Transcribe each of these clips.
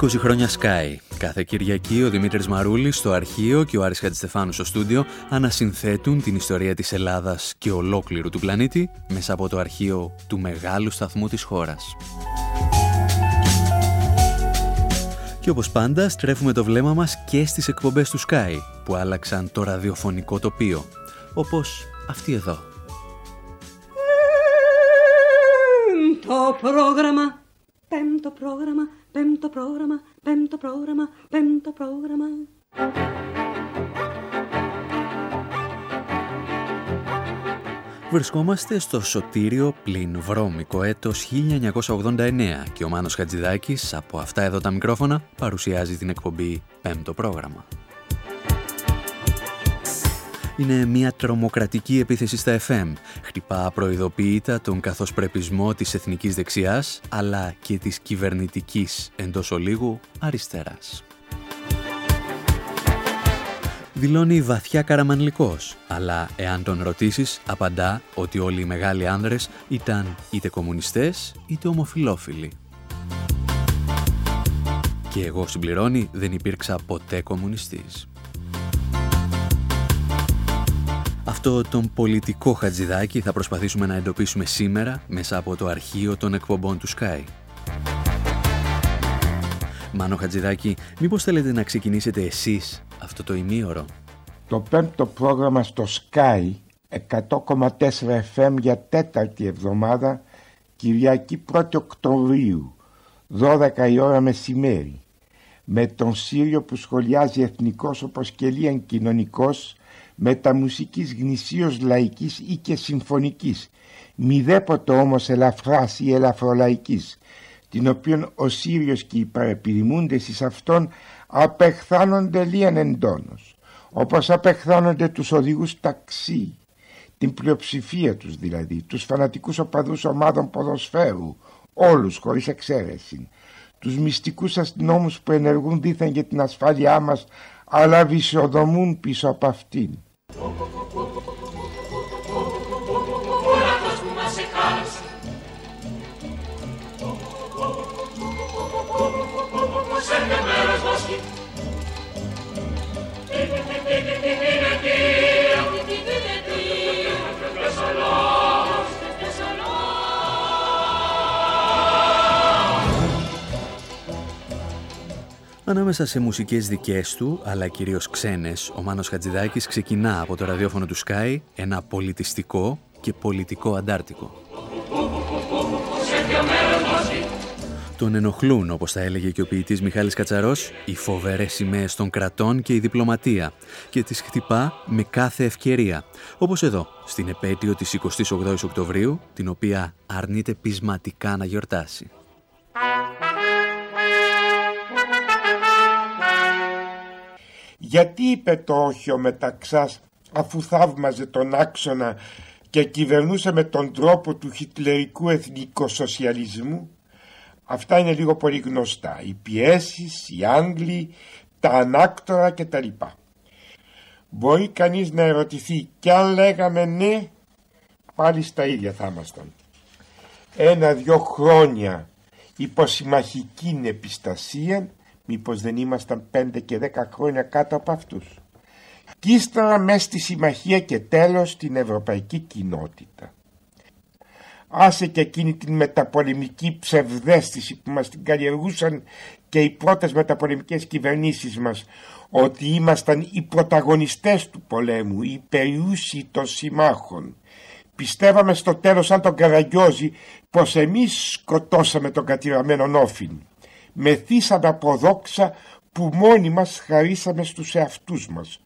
20 χρόνια Sky. Κάθε Κυριακή ο Δημήτρης Μαρούλης στο αρχείο και ο Άρης Χατζηστεφάνου στο στούντιο ανασυνθέτουν την ιστορία της Ελλάδας και ολόκληρου του πλανήτη μέσα από το αρχείο του μεγάλου σταθμού της χώρας. Και όπως πάντα στρέφουμε το βλέμμα μας και στις εκπομπές του Sky που άλλαξαν το ραδιοφωνικό τοπίο, όπως αυτή εδώ. Το πρόγραμμα, πέμπτο πρόγραμμα, πέμπτο πρόγραμμα, πέμπτο πρόγραμμα, πέμπτο πρόγραμμα. Βρισκόμαστε στο σωτήριο πλην βρώμικο έτος 1989 και ο Μάνος Χατζηδάκης από αυτά εδώ τα μικρόφωνα παρουσιάζει την εκπομπή πέμπτο πρόγραμμα. Είναι μια τρομοκρατική επίθεση στα FM. Χτυπά προειδοποιητά τον καθώς πρεπισμό της εθνικής δεξιάς, αλλά και της κυβερνητικής εντός ολίγου αριστεράς. Δηλώνει βαθιά καραμανλικός, αλλά εάν τον ρωτήσεις, απαντά ότι όλοι οι μεγάλοι άνδρες ήταν είτε κομμουνιστές είτε ομοφιλόφιλοι. Και εγώ συμπληρώνει δεν υπήρξα ποτέ κομμουνιστής. Αυτό τον πολιτικό χατζηδάκι θα προσπαθήσουμε να εντοπίσουμε σήμερα μέσα από το αρχείο των εκπομπών του Sky. Μάνο Χατζηδάκη, μήπως θέλετε να ξεκινήσετε εσείς αυτό το ημίωρο; Το πέμπτο πρόγραμμα στο Sky 100,4 FM για τέταρτη εβδομάδα Κυριακή 1η Οκτωβρίου 12 η ώρα μεσημέρι με τον Σύριο που σχολιάζει εθνικός όπως και λίγαν κοινωνικός μεταμουσικής γνησίως λαϊκής ή και συμφωνικής. Μηδέποτε όμως ελαφράς ή ελαφρολαϊκής την οποία ο Σύριος και οι παρεπιδημούντες εις αυτόν απεχθάνονται λίγαν εντόνως όπως απεχθάνονται τους οδηγούς ταξί την πλειοψηφία τους δηλαδή τους φανατικούς οπαδούς ομάδων ποδοσφαίρου όλους χωρίς εξαίρεση τους μυστικούς αστυνόμους που ενεργούν δίθεν για την ασφάλειά μας αλλά βυσοδομούν πίσω από αυτήν Ανάμεσα σε μουσικές δικές του, αλλά κυρίως ξένες, ο Μάνος Χατζηδάκης ξεκινά από το ραδιόφωνο του Sky ένα πολιτιστικό και πολιτικό αντάρτικο. Τον ενοχλούν, όπως θα έλεγε και ο ποιητής Μιχάλης Κατσαρός, οι φοβερές σημαίες των κρατών και η διπλωματία και τις χτυπά με κάθε ευκαιρία. Όπως εδώ, στην επέτειο της 28ης Οκτωβρίου, την οποία αρνείται πεισματικά να γιορτάσει. Γιατί είπε το όχι ο Μεταξάς αφού θαύμαζε τον άξονα και κυβερνούσε με τον τρόπο του χιτλερικού εθνικοσοσιαλισμού; Αυτά είναι λίγο πολύ γνωστά. Οι πιέσεις, οι Άγγλοι, τα ανάκτορα κτλ. Μπορεί κανείς να ερωτηθεί κι αν λέγαμε ναι πάλι στα ίδια θα ήμασταν. Ένα-δυο χρόνια υποσυμμαχική επιστασία Μήπως δεν ήμασταν πέντε και δέκα χρόνια κάτω από αυτούς. Κι ύστερα μέσα στη συμμαχία και τέλος στην ευρωπαϊκή κοινότητα. Άσε και εκείνη την μεταπολεμική ψευδέστηση που μας την καλλιεργούσαν και οι πρώτες μεταπολεμικές κυβερνήσεις μας ότι ήμασταν οι πρωταγωνιστές του πολέμου, οι περιούσιοι των συμμάχων. Πιστεύαμε στο τέλος σαν τον Καραγκιόζη πως εμείς σκοτώσαμε τον κατηραμένο Νόφιν μεθύσαμε από δόξα που μόνοι μας χαρίσαμε στους εαυτούς μας.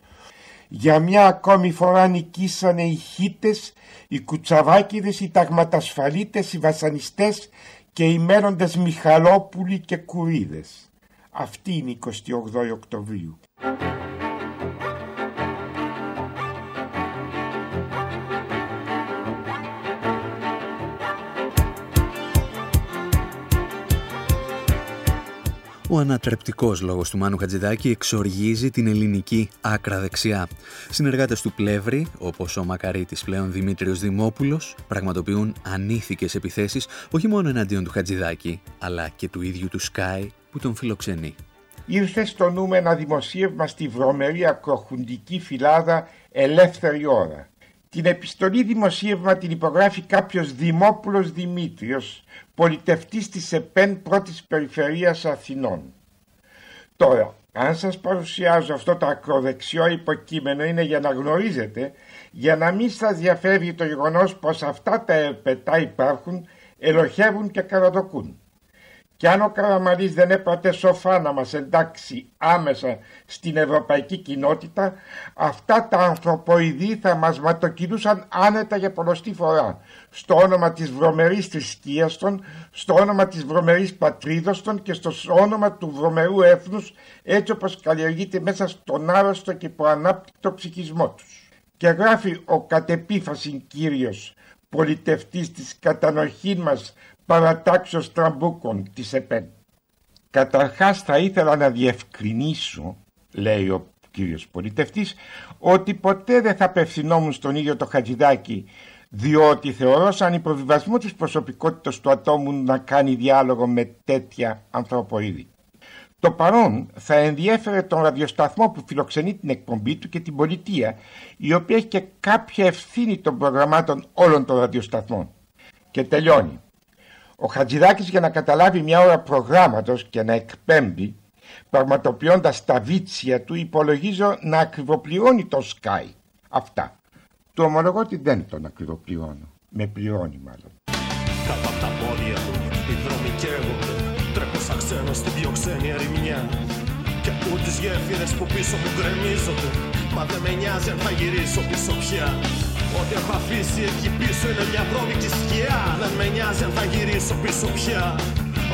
Για μια ακόμη φορά νικήσανε οι χίτες, οι κουτσαβάκιδες, οι ταγματασφαλίτες, οι βασανιστές και οι μένοντες Μιχαλόπουλοι και Κουρίδες. Αυτή είναι η 28 Οκτωβρίου. Ο ανατρεπτικός λόγος του Μάνου Χατζηδάκη εξοργίζει την ελληνική άκρα δεξιά. Συνεργάτες του Πλεύρη, όπως ο μακαρίτης πλέον Δημήτριος Δημόπουλος, πραγματοποιούν ανήθικες επιθέσεις όχι μόνο εναντίον του Χατζηδάκη, αλλά και του ίδιου του Sky που τον φιλοξενεί. Ήρθε στο νου με ένα δημοσίευμα στη βρωμερή ακροχουντική φυλάδα Ελεύθερη Ώρα. Την επιστολή δημοσίευμα την υπογράφει κάποιος Δημόπουλος Δημήτριος, πολιτευτής της ΕΠΕΝ πρώτης περιφερείας Αθηνών. Τώρα, αν σας παρουσιάζω αυτό το ακροδεξιό υποκείμενο είναι για να γνωρίζετε, για να μην σας διαφεύγει το γεγονός πως αυτά τα ερπετά υπάρχουν, ελοχεύουν και καραδοκούν. Και αν ο Καραμαλής δεν έπρατε σοφά να μας εντάξει άμεσα στην ευρωπαϊκή κοινότητα, αυτά τα ανθρωποειδή θα μας ματοκινούσαν άνετα για πολλωστή φορά, στο όνομα της βρωμερής θρησκείας των, στο όνομα της βρωμερής πατρίδος των και στο όνομα του βρωμερού έθνους, έτσι όπως καλλιεργείται μέσα στον άρρωστο και υποανάπτυκτο ψυχισμό τους. Και γράφει ο κατ' επίφασιν Κύριος, πολιτευτής της κατ' ανοχήν μας παρατάξεως τραμπούκων της ΕΠΕΝ. Καταρχάς θα ήθελα να διευκρινίσω, λέει ο κύριος πολιτευτής, ότι ποτέ δεν θα απευθυνόμουν στον ίδιο το Χατζηδάκη διότι θεωρώ σαν υποβιβασμό της προσωπικότητας του ατόμου να κάνει διάλογο με τέτοια ανθρωποειδή. Το παρόν θα ενδιέφερε τον ραδιοσταθμό που φιλοξενεί την εκπομπή του και την πολιτεία, η οποία έχει και κάποια ευθύνη των προγραμμάτων όλων των ραδιοσταθμών. Και τελειώνει. Ο Χατζηδάκης για να καταλάβει μια ώρα προγράμματος και να εκπέμπει, πραγματοποιώντας τα βίτσια του, υπολογίζω να ακριβοπληρώνει το Sky. Αυτά. Του ομολογώ ότι δεν τον ακριβοπληρώνω. Με πληρώνει μάλλον. Κάτω από τα πόδια του οι δρόμοι καίγονται Τρέχω σαν ξένος στην πιο ξένη ερημιά Και ακούω τις γέφυρες που πίσω μου γκρεμίζονται Μα δεν με νοιάζει αν θα γυρίσω πίσω πια Ό,τι έχω αφήσει εκεί πίσω είναι μια βρώμικη σκιά. Δεν με νοιάζει αν θα γυρίσω πίσω πια.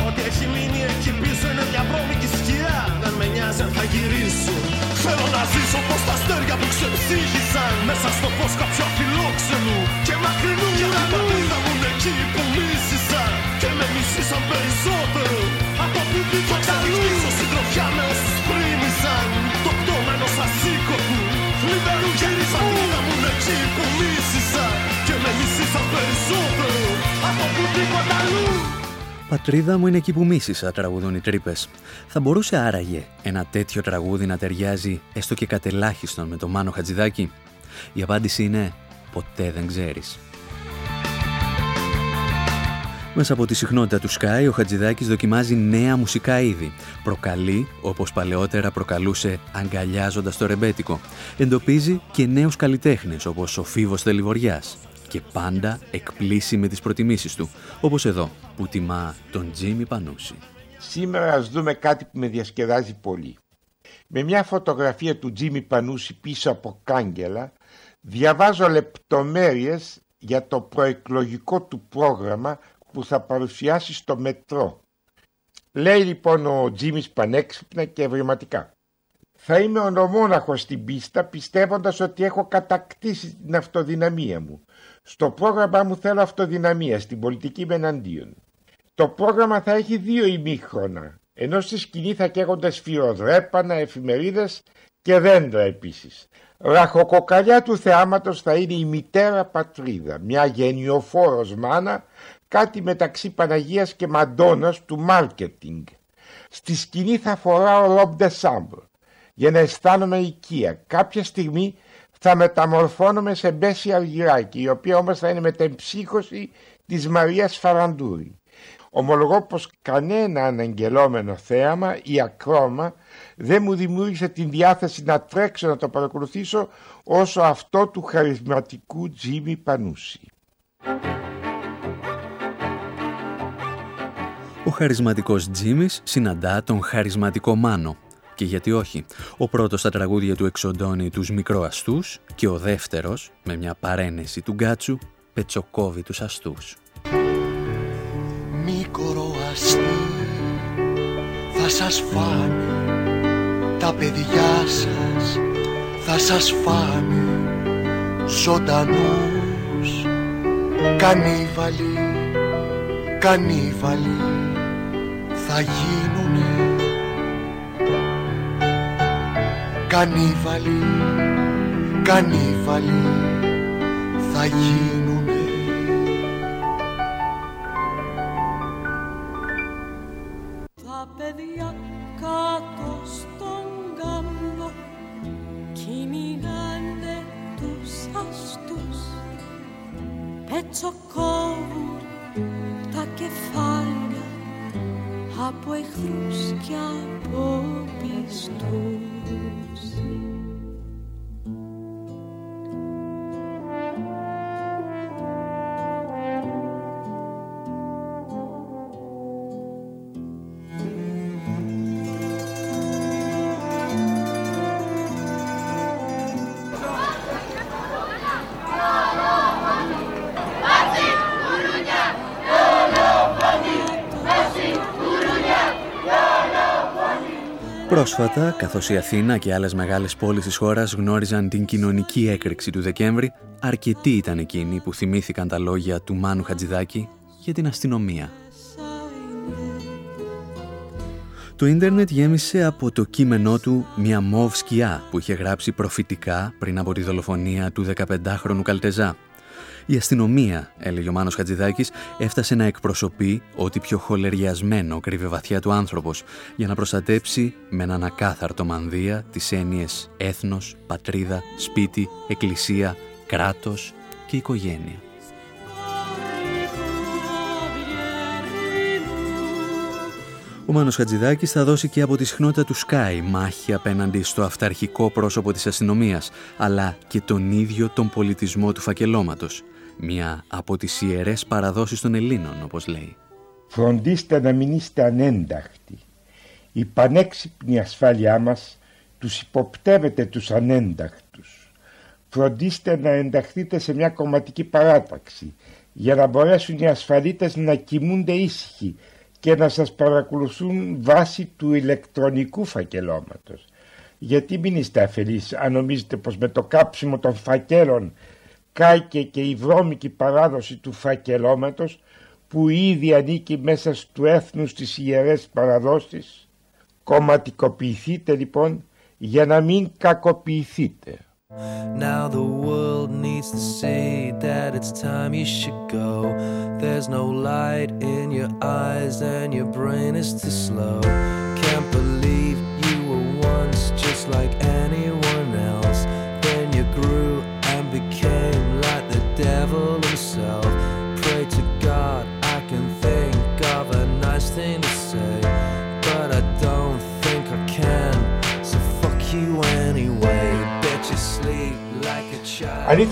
Ό,τι έχει μείνει εκεί πίσω είναι μια βρώμικη σκιά. Δεν με νοιάζει αν θα γυρίσω. Θέλω να ζήσω πως τα αστέρια που ξεψύχησαν. Μέσα στο φως κάποιο αφιλόξενου και μακρινού Και τα πατέρα μου είναι εκεί που μίσησαν. Και με μισήσαν περισσότερο Από που δίχω Θα ξανοιχτήσω συντροφιά με όσους πρίμησαν. Το πτώμενο σας του Λιβερού γύρισα την μου είναι εκεί που μίσησαν Και με μισήσαν περισσότερο Από που τίποτα αλλού Πατρίδα μου είναι εκεί που μίσησα, τραγουδούν οι τρύπες. Θα μπορούσε άραγε ένα τέτοιο τραγούδι να ταιριάζει έστω και κατελάχιστον με το Μάνο Χατζηδάκη; Η απάντηση είναι ποτέ δεν ξέρεις. Μέσα από τη συχνότητα του Sky, ο Χατζηδάκης δοκιμάζει νέα μουσικά είδη. Προκαλεί, όπως παλαιότερα προκαλούσε αγκαλιάζοντας το ρεμπέτικο. Εντοπίζει και νέους καλλιτέχνες, όπως ο Φίβος Τελιβοριάς και πάντα εκπλήσει με τις προτιμήσεις του, όπως εδώ που τιμά τον Τζίμι Πανούση. Σήμερα ας δούμε κάτι που με διασκεδάζει πολύ. Με μια φωτογραφία του Τζίμι Πανούση πίσω από κάγκελα διαβάζω λεπτομέρειες για το προεκλογικό του πρόγραμμα που θα παρουσιάσει στο μετρό. Λέει λοιπόν ο Τζίμις πανέξυπνα και ευρηματικά. Θα είμαι ονομόναχος στην πίστα πιστεύοντας ότι έχω κατακτήσει την αυτοδυναμία μου. Στο πρόγραμμά μου θέλω αυτοδυναμία, στην πολιτική με εναντίον. Το πρόγραμμα θα έχει δύο ημίχρονα, ενώ στη σκηνή θα καίγονται σφυροδρέπανα, εφημερίδες και δέντρα επίσης. Ραχοκοκαλιά του θεάματος θα είναι η μητέρα πατρίδα, μια γενιοφόρος μάνα, κάτι μεταξύ Παναγίας και Μαντώνας του μάρκετινγκ. Στη σκηνή θα φοράω ρόμπ σάμπρ για να αισθάνομαι οικία. Κάποια στιγμή θα μεταμορφώνομαι σε Μπέση Αργυράκη, η οποία όμως θα είναι μετεμψύχωση της Μαρίας Φαραντούρη. Ομολογώ πως κανένα αναγγελόμενο θέαμα ή ακρόμα δεν μου δημιούργησε την διάθεση να τρέξω να το παρακολουθήσω όσο αυτό του χαρισματικού Τζίμι Πανούση. Ο χαρισματικός Τζίμις συναντά τον χαρισματικό Μάνο και γιατί όχι; Ο πρώτος στα τραγούδια του εξοντώνει τους μικροαστούς και ο δεύτερος, με μια παρένεση του Γκάτσου, πετσοκόβει τους αστούς. Μικροαστοί θα σας φάνε τα παιδιά σας θα σας φάνε ζωντανούς κανίβαλοι, κανίβαλοι θα γίνουνε. Κανίβαλοι, κανίβαλοι θα γίνουνε. Τα παιδιά κάτω στον γάμο κυνηγάνε τους αστούς. Πετσοκό από εχθρούς και από πιστούς. Πρόσφατα, καθώς η Αθήνα και άλλες μεγάλες πόλεις της χώρας γνώριζαν την κοινωνική έκρηξη του Δεκέμβρη, αρκετοί ήταν εκείνοι που θυμήθηκαν τα λόγια του Μάνου Χατζηδάκη για την αστυνομία. Το ίντερνετ γέμισε από το κείμενό του μια μόβ σκιά που είχε γράψει προφητικά πριν από τη δολοφονία του 15χρονου Καλτεζά. Η αστυνομία, έλεγε ο Μάνος Χατζηδάκης, έφτασε να εκπροσωπεί ότι πιο χολεριασμένο κρύβε βαθιά του άνθρωπος για να προστατέψει με έναν ακάθαρτο μανδύα τις έννοιες έθνος, πατρίδα, σπίτι, εκκλησία, κράτος και οικογένεια. Ο Μάνος Χατζηδάκης θα δώσει και από τη συχνότητα του Sky μάχη απέναντι στο αυταρχικό πρόσωπο της αστυνομίας, αλλά και τον ίδιο τον πολιτισμό του φακελώματος. Μια από τις ιερές παραδόσεις των Ελλήνων, όπως λέει. Φροντίστε να μην είστε ανένταχτοι. Η πανέξυπνη ασφάλειά μας τους υποπτεύεται τους ανένταχτους. Φροντίστε να ενταχθείτε σε μια κομματική παράταξη για να μπορέσουν οι ασφαλίτες να κοιμούνται ήσυχοι και να σας παρακολουθούν βάσει του ηλεκτρονικού φακελώματος. Γιατί μην είστε αφελείς αν νομίζετε πως με το κάψιμο των φακέλων κάηκε και η βρώμικη παράδοση του φακελώματος που ήδη ανήκει μέσα του έθνους της ιερές παραδόσεις. Κομματικοποιηθείτε λοιπόν για να μην κακοποιηθείτε. Now the world needs to say that it's time you should go. There's no light in your eyes and your brain is too slow. Can't believe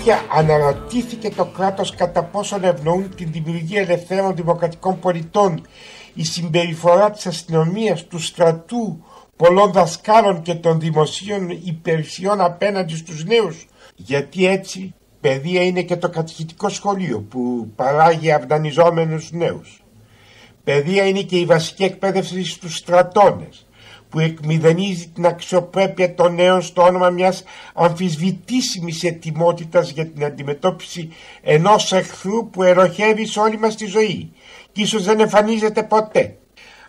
child. Αλήθεια, αναρωτήθηκε το κράτος κατά πόσον ευνοούν την δημιουργία ελευθέρων δημοκρατικών πολιτών η συμπεριφορά της αστυνομίας, του στρατού, πολλών δασκάλων και των δημοσίων υπηρεσιών απέναντι στους νέους. Γιατί έτσι παιδεία είναι και το κατηχητικό σχολείο που παράγει αυνανιζόμενους νέους. Παιδεία είναι και η βασική εκπαίδευση στους στρατώνες που εκμηδενίζει την αξιοπρέπεια των νέων στο όνομα μιας αμφισβητήσιμης ετοιμότητας για την αντιμετώπιση ενός εχθρού που εροχεύει σε όλη μας τη ζωή και ίσως δεν εμφανίζεται ποτέ.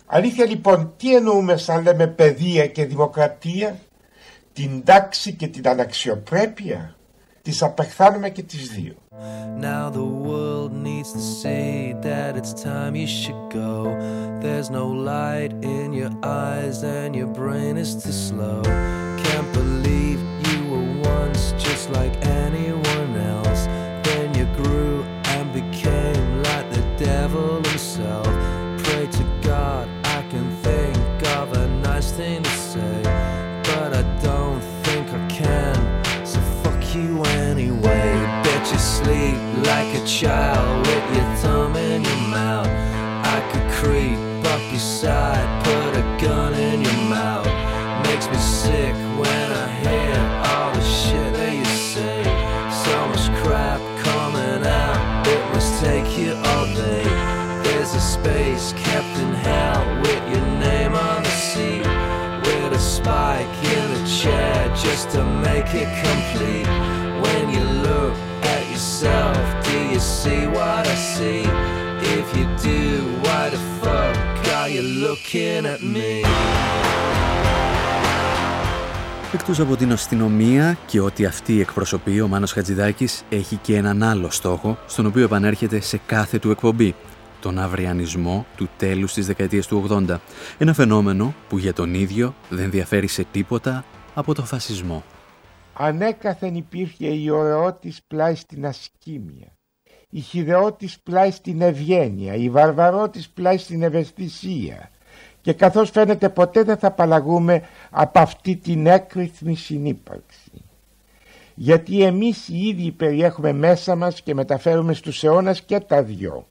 Αλήθεια λοιπόν, τι εννοούμε σαν λέμε παιδεία και δημοκρατία, την τάξη και την αναξιοπρέπεια, τις απεχθάνουμε και τις δύο. Now the world needs to say that it's time you should go. There's no light in your eyes and your brain is too slow. Can't believe you were once just like anyone like a child with your thumb in your mouth. I could creep up your side, put a gun in your mouth. Makes me sick when I hear all the shit that you say. So much crap coming out, it must take you all day. There's a space kept in hell with your name on the seat. With a spike in the chair just to make it complete. See what I see? If you do, why the fuck are you looking at me? Εκτός από την αστυνομία και ότι αυτή εκπροσωπεί, ο Μάνος Χατζηδάκης έχει και έναν άλλο στόχο, στον οποίο επανέρχεται σε κάθε του εκπομπή. Τον αυριανισμό του τέλους της δεκαετίας του 80. Ένα φαινόμενο που για τον ίδιο δεν διαφέρει σε τίποτα από το φασισμό. Ανέκαθεν υπήρχε η ωραιότης πλάι στην ασκήμια. Η χειδεότης πλάι στην ευγένεια, η βαρβαρότης πλάι στην ευαισθησία και καθώς φαίνεται ποτέ δεν θα απαλλαγούμε από αυτή την έκρηθμη συνύπαρξη. Γιατί εμείς οι ίδιοι περιέχουμε μέσα μας και μεταφέρουμε στους αιώνας και τα δυο.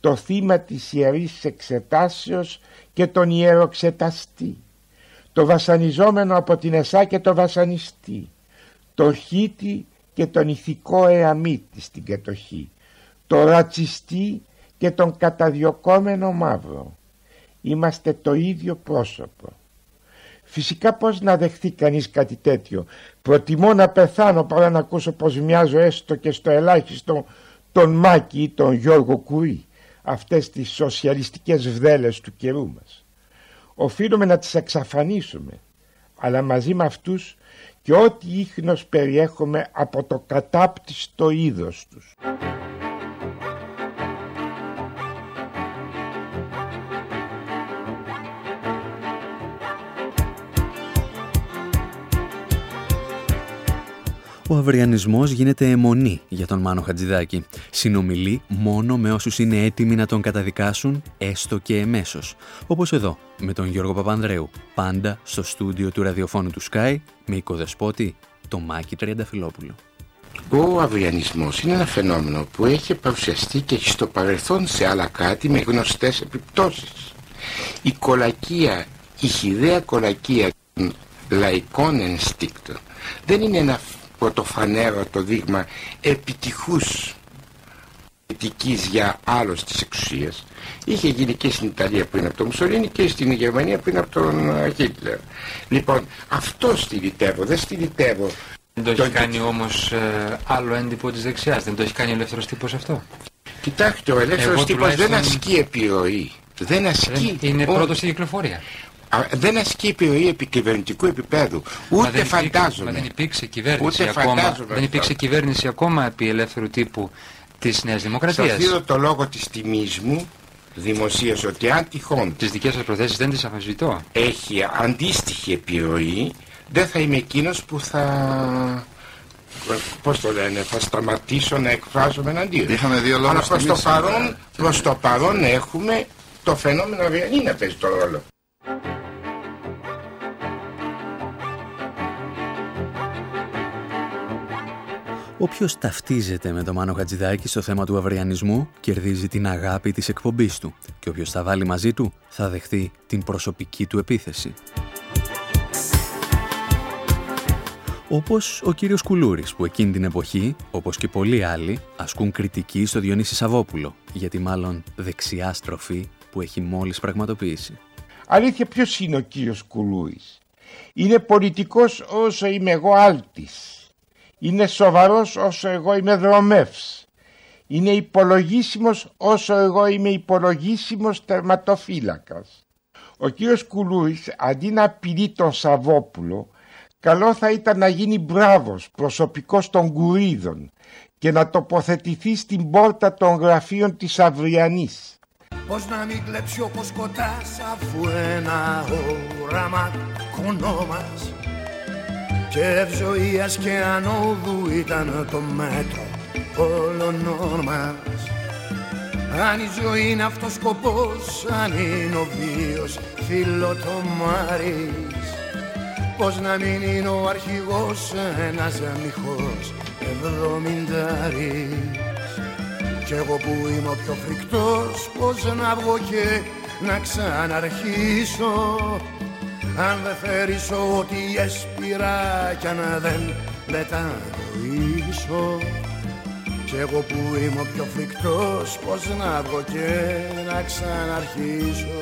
Το θύμα της ιερής εξετάσεως και τον ιεροξεταστή. Το βασανιζόμενο από την εσά και το βασανιστή. Το χίτη και τον ηθικό εαμίτη στην κατοχή. Το ρατσιστή και τον καταδιωκόμενο μαύρο είμαστε το ίδιο πρόσωπο. Φυσικά πώς να δεχθεί κανείς κάτι τέτοιο; Προτιμώ να πεθάνω παρά να ακούσω πως μοιάζω έστω και στο ελάχιστο τον Μάκη ή τον Γιώργο Κουρί. Αυτές τις σοσιαλιστικές βδέλες του καιρού μας. Οφείλουμε να τις εξαφανίσουμε. Αλλά μαζί με αυτούς και ό,τι ίχνος περιέχουμε από το κατάπτυστο είδος τους. Ο αυριανισμός γίνεται αιμονή για τον Μάνο Χατζηδάκη. Συνομιλεί μόνο με όσους είναι έτοιμοι να τον καταδικάσουν, έστω και εμέσως. Όπως εδώ, με τον Γιώργο Παπανδρέου, πάντα στο στούντιο του ραδιοφώνου του Sky, με οικοδεσπότη, το Μάκη Τριανταφυλόπουλο. Ο αυριανισμός είναι ένα φαινόμενο που έχει παρουσιαστεί και έχει στο παρελθόν σε άλλα κράτη με γνωστές επιπτώσεις. Η κολακία, η χιδέα κολακία των λαϊκών ενστίκτων δεν είναι ένα πρωτοφανέρο το δείγμα επιτυχούς πολιτικής για άλλος της εξουσίας. Είχε γίνει και στην Ιταλία πριν από τον Μουσολίνη και στην Γερμανία πριν από τον Χίτλερ. Λοιπόν αυτό στηριτεύω δεν στηριτεύω δεν το έχει κάνει όμως ε, άλλο έντυπο της δεξιάς. Δεν το έχει κάνει ο ελεύθερος τύπος αυτό. Κοιτάξτε ο ελεύθερος τύπος τουλάχιστον... δεν ασκεί επιρροή. Δεν ασκεί. είναι πρώτος στην κυκλοφορία δεν ασκεί επιρροή επικυβερνητικού επίπεδου. Ούτε δεν φαντάζομαι. δεν υπήρξε κυβέρνηση Ούτε ακόμα. Δεν υπήρξε κυβέρνηση ακόμα επί ελεύθερου τύπου της Νέας Δημοκρατίας. Σας δίνω το λόγο της τιμής μου δημοσίως ότι αν τυχόν τις δικές σας προθέσεις δεν τις αμφισβητώ έχει αντίστοιχη επιρροή δεν θα είμαι εκείνος που θα πώς το λένε θα σταματήσω να εκφράζομαι εναντίον είχαμε δύο λόγους αλλά προς το, παρόν, προς το παρόν έχουμε το φαινόμενο δεν να παίζει το ρόλο Όποιος ταυτίζεται με το Μάνο Χατζηδάκη στο θέμα του αυριανισμού κερδίζει την αγάπη της εκπομπής του και όποιος θα βάλει μαζί του θα δεχθεί την προσωπική του επίθεση. Όπως ο κύριος Κουλούρης που εκείνη την εποχή, όπως και πολλοί άλλοι, ασκούν κριτική στο Διονύση Σαββόπουλο για τη μάλλον δεξιά στροφή που έχει μόλις πραγματοποιήσει. Αλήθεια ποιος είναι ο κύριος Κουλούρης; Είναι πολιτικός όσο είμαι εγώ άλτης είναι σοβαρός όσο εγώ είμαι δρομεύς. Είναι υπολογίσιμος όσο εγώ είμαι υπολογίσιμος τερματοφύλακας. Ο κύριος Κουλούρης αντί να απειλεί τον Σαββόπουλο καλό θα ήταν να γίνει μπράβος προσωπικός των Κουρίδων και να τοποθετηθεί στην πόρτα των γραφείων της Αυριανής. Πώς να μην κλέψει όπως κοτάς αφού ένα όραμα κονό μας και ευζοίας και ανόδου ήταν το μέτρο όλων μας. Αν η ζωή είναι αυτός σκοπός, αν είναι ο βίος φιλοτομάρης. Πώς να μην είναι ο αρχηγός ένας μυχός εβδομηντάρης. Κι εγώ που είμαι ο πιο φρικτός, πώς να βγω και να ξαναρχίσω αν δεν φέρεις ό,τι έσπηρα κι αν δεν μετανοήσω. Κι εγώ που είμαι ο πιο φρικτός πως να βγω και να ξαναρχίσω.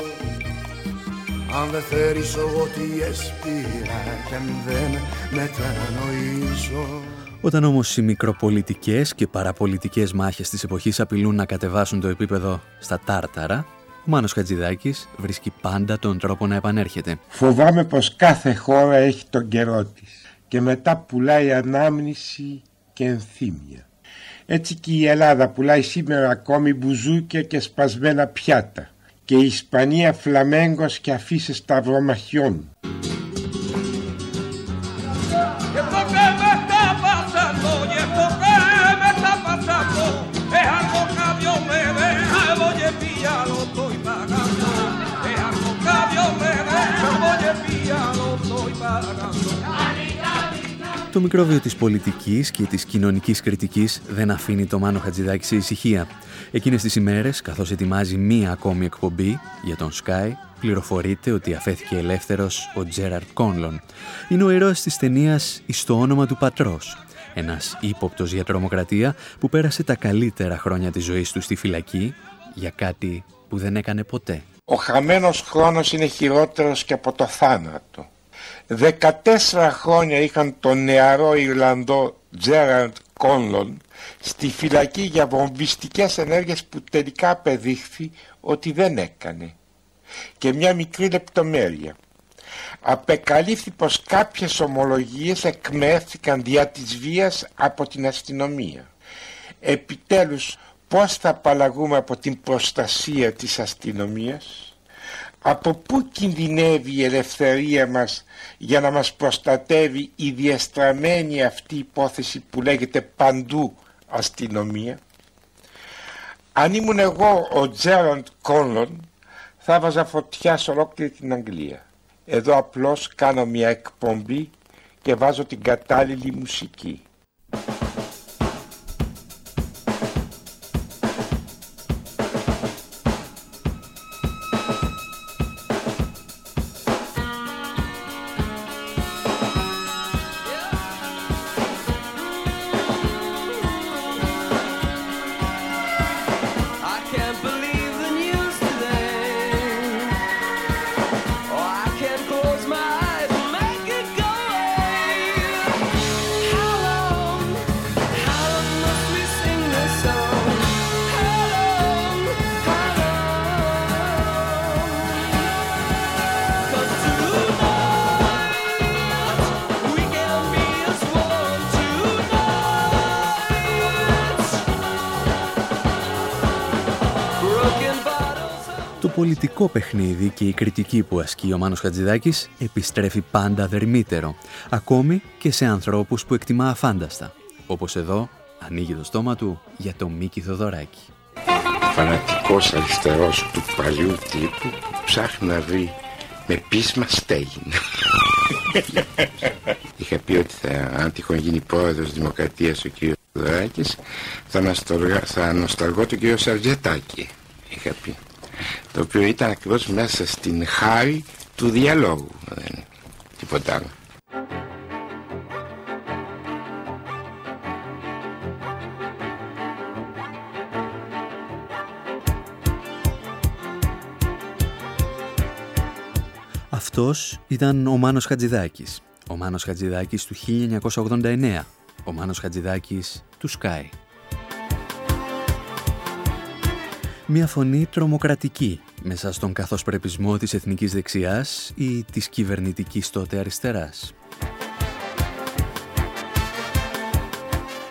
Αν δεν φέρεις ό,τι έσπηρα κι αν δεν μετανοήσω. Όταν όμως οι μικροπολιτικές και παραπολιτικές μάχες της εποχής απειλούν να κατεβάσουν το επίπεδο στα τάρταρα, ο Μάνος Χατζηδάκης βρίσκει πάντα τον τρόπο να επανέρχεται. Φοβάμαι πως κάθε χώρα έχει τον καιρό της και μετά πουλάει ανάμνηση και ενθύμια. Έτσι και η Ελλάδα πουλάει σήμερα ακόμη μπουζούκια και σπασμένα πιάτα και η Ισπανία φλαμέγκος και αφήσει σταυρομαχιών. Το μικρόβιο της πολιτικής και της κοινωνικής κριτικής δεν αφήνει το Μάνο Χατζηδάκη σε ησυχία. Εκείνες τις ημέρες, καθώς ετοιμάζει μία ακόμη εκπομπή για τον Sky, πληροφορείται ότι αφέθηκε ελεύθερος ο Τζέραρτ Κόνλον. Είναι ο ήρωας της ταινίας «Εις το όνομα του πατρός». Ένας ύποπτος για τρομοκρατία που πέρασε τα καλύτερα χρόνια της ζωής του στη φυλακή για κάτι που δεν έκανε ποτέ. Ο χαμένος χρόνος είναι χειρότερος και από το θάνατο. 14 χρόνια είχαν τον νεαρό Ιρλανδό Τζέραντ Κόνλον στη φυλακή για βομβιστικές ενέργειες που τελικά απεδείχθη ότι δεν έκανε. Και μια μικρή λεπτομέρεια. Απεκαλύφθη πως κάποιες ομολογίες εκμεύθηκαν δια της βίας από την αστυνομία. Επιτέλους πώς θα απαλλαγούμε από την προστασία της αστυνομίας; Από πού κινδυνεύει η ελευθερία μας για να μας προστατεύει η διαστραμμένη αυτή υπόθεση που λέγεται παντού αστυνομία αν ήμουν εγώ ο Τζέραντ Κόνλον θα βάζα φωτιά σε ολόκληρη την Αγγλία. Εδώ απλώς κάνω μια εκπομπή και βάζω την κατάλληλη μουσική πολιτικό παιχνίδι και η κριτική που ασκεί ο Μάνος Χατζηδάκης επιστρέφει πάντα δερμύτερο, ακόμη και σε ανθρώπους που εκτιμά αφάνταστα. Όπως εδώ ανοίγει το στόμα του για το Μίκη Θοδωράκη. Φανατικός αριστερός του παλιού τύπου που ψάχνει να βρει με πείσμα στέγην. Είχα πει ότι θα, αν τυχόν γίνει πρόεδρος Δημοκρατίας ο κ. Θοδωράκης θα, θα νοσταλγώ τον κ. Σαρζετάκη. Είχα πει το οποίο ήταν ακριβώς μέσα στην χάρη του διαλόγου δεν τίποτα άλλο Αυτός ήταν ο Μάνος Χατζηδάκης. Ο Μάνος Χατζηδάκης του 1989. Ο Μάνος Χατζηδάκης του Sky. Μια φωνή τρομοκρατική μέσα στον καθώς πρεπισμό της εθνικής δεξιάς ή της κυβερνητικής τότε αριστεράς.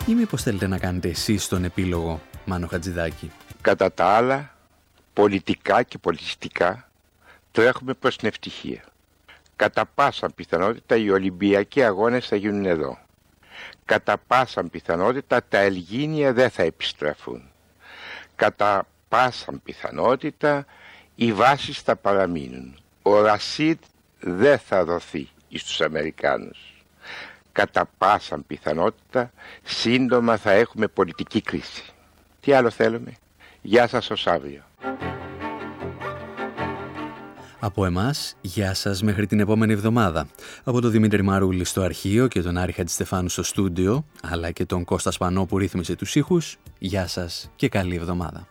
Ή μήπως θέλετε να κάνετε εσείς τον επίλογο, Μάνο Χατζηδάκη; Κατά τα άλλα, πολιτικά και πολιτιστικά, τρέχουμε προς την ευτυχία. Κατά πάσα πιθανότητα οι Ολυμπιακοί αγώνες θα γίνουν εδώ. Κατά πάσα πιθανότητα τα Ελγίνια δεν θα επιστραφούν. Κατά πάσαν πιθανότητα οι βάσεις θα παραμείνουν. Ο Ρασίδ δεν θα δοθεί στους Αμερικάνους. Κατά πάσαν πιθανότητα σύντομα θα έχουμε πολιτική κρίση. Τι άλλο θέλουμε; Γεια σας ως αύριο. Από εμάς, γεια σας μέχρι την επόμενη εβδομάδα. Από τον Δημήτρη Μαρούλη στο αρχείο και τον Άρη Χατζηστεφάνου στο στούντιο, αλλά και τον Κώστας Σπανό που ρύθμισε τους ήχους, γεια σας και καλή εβδομάδα.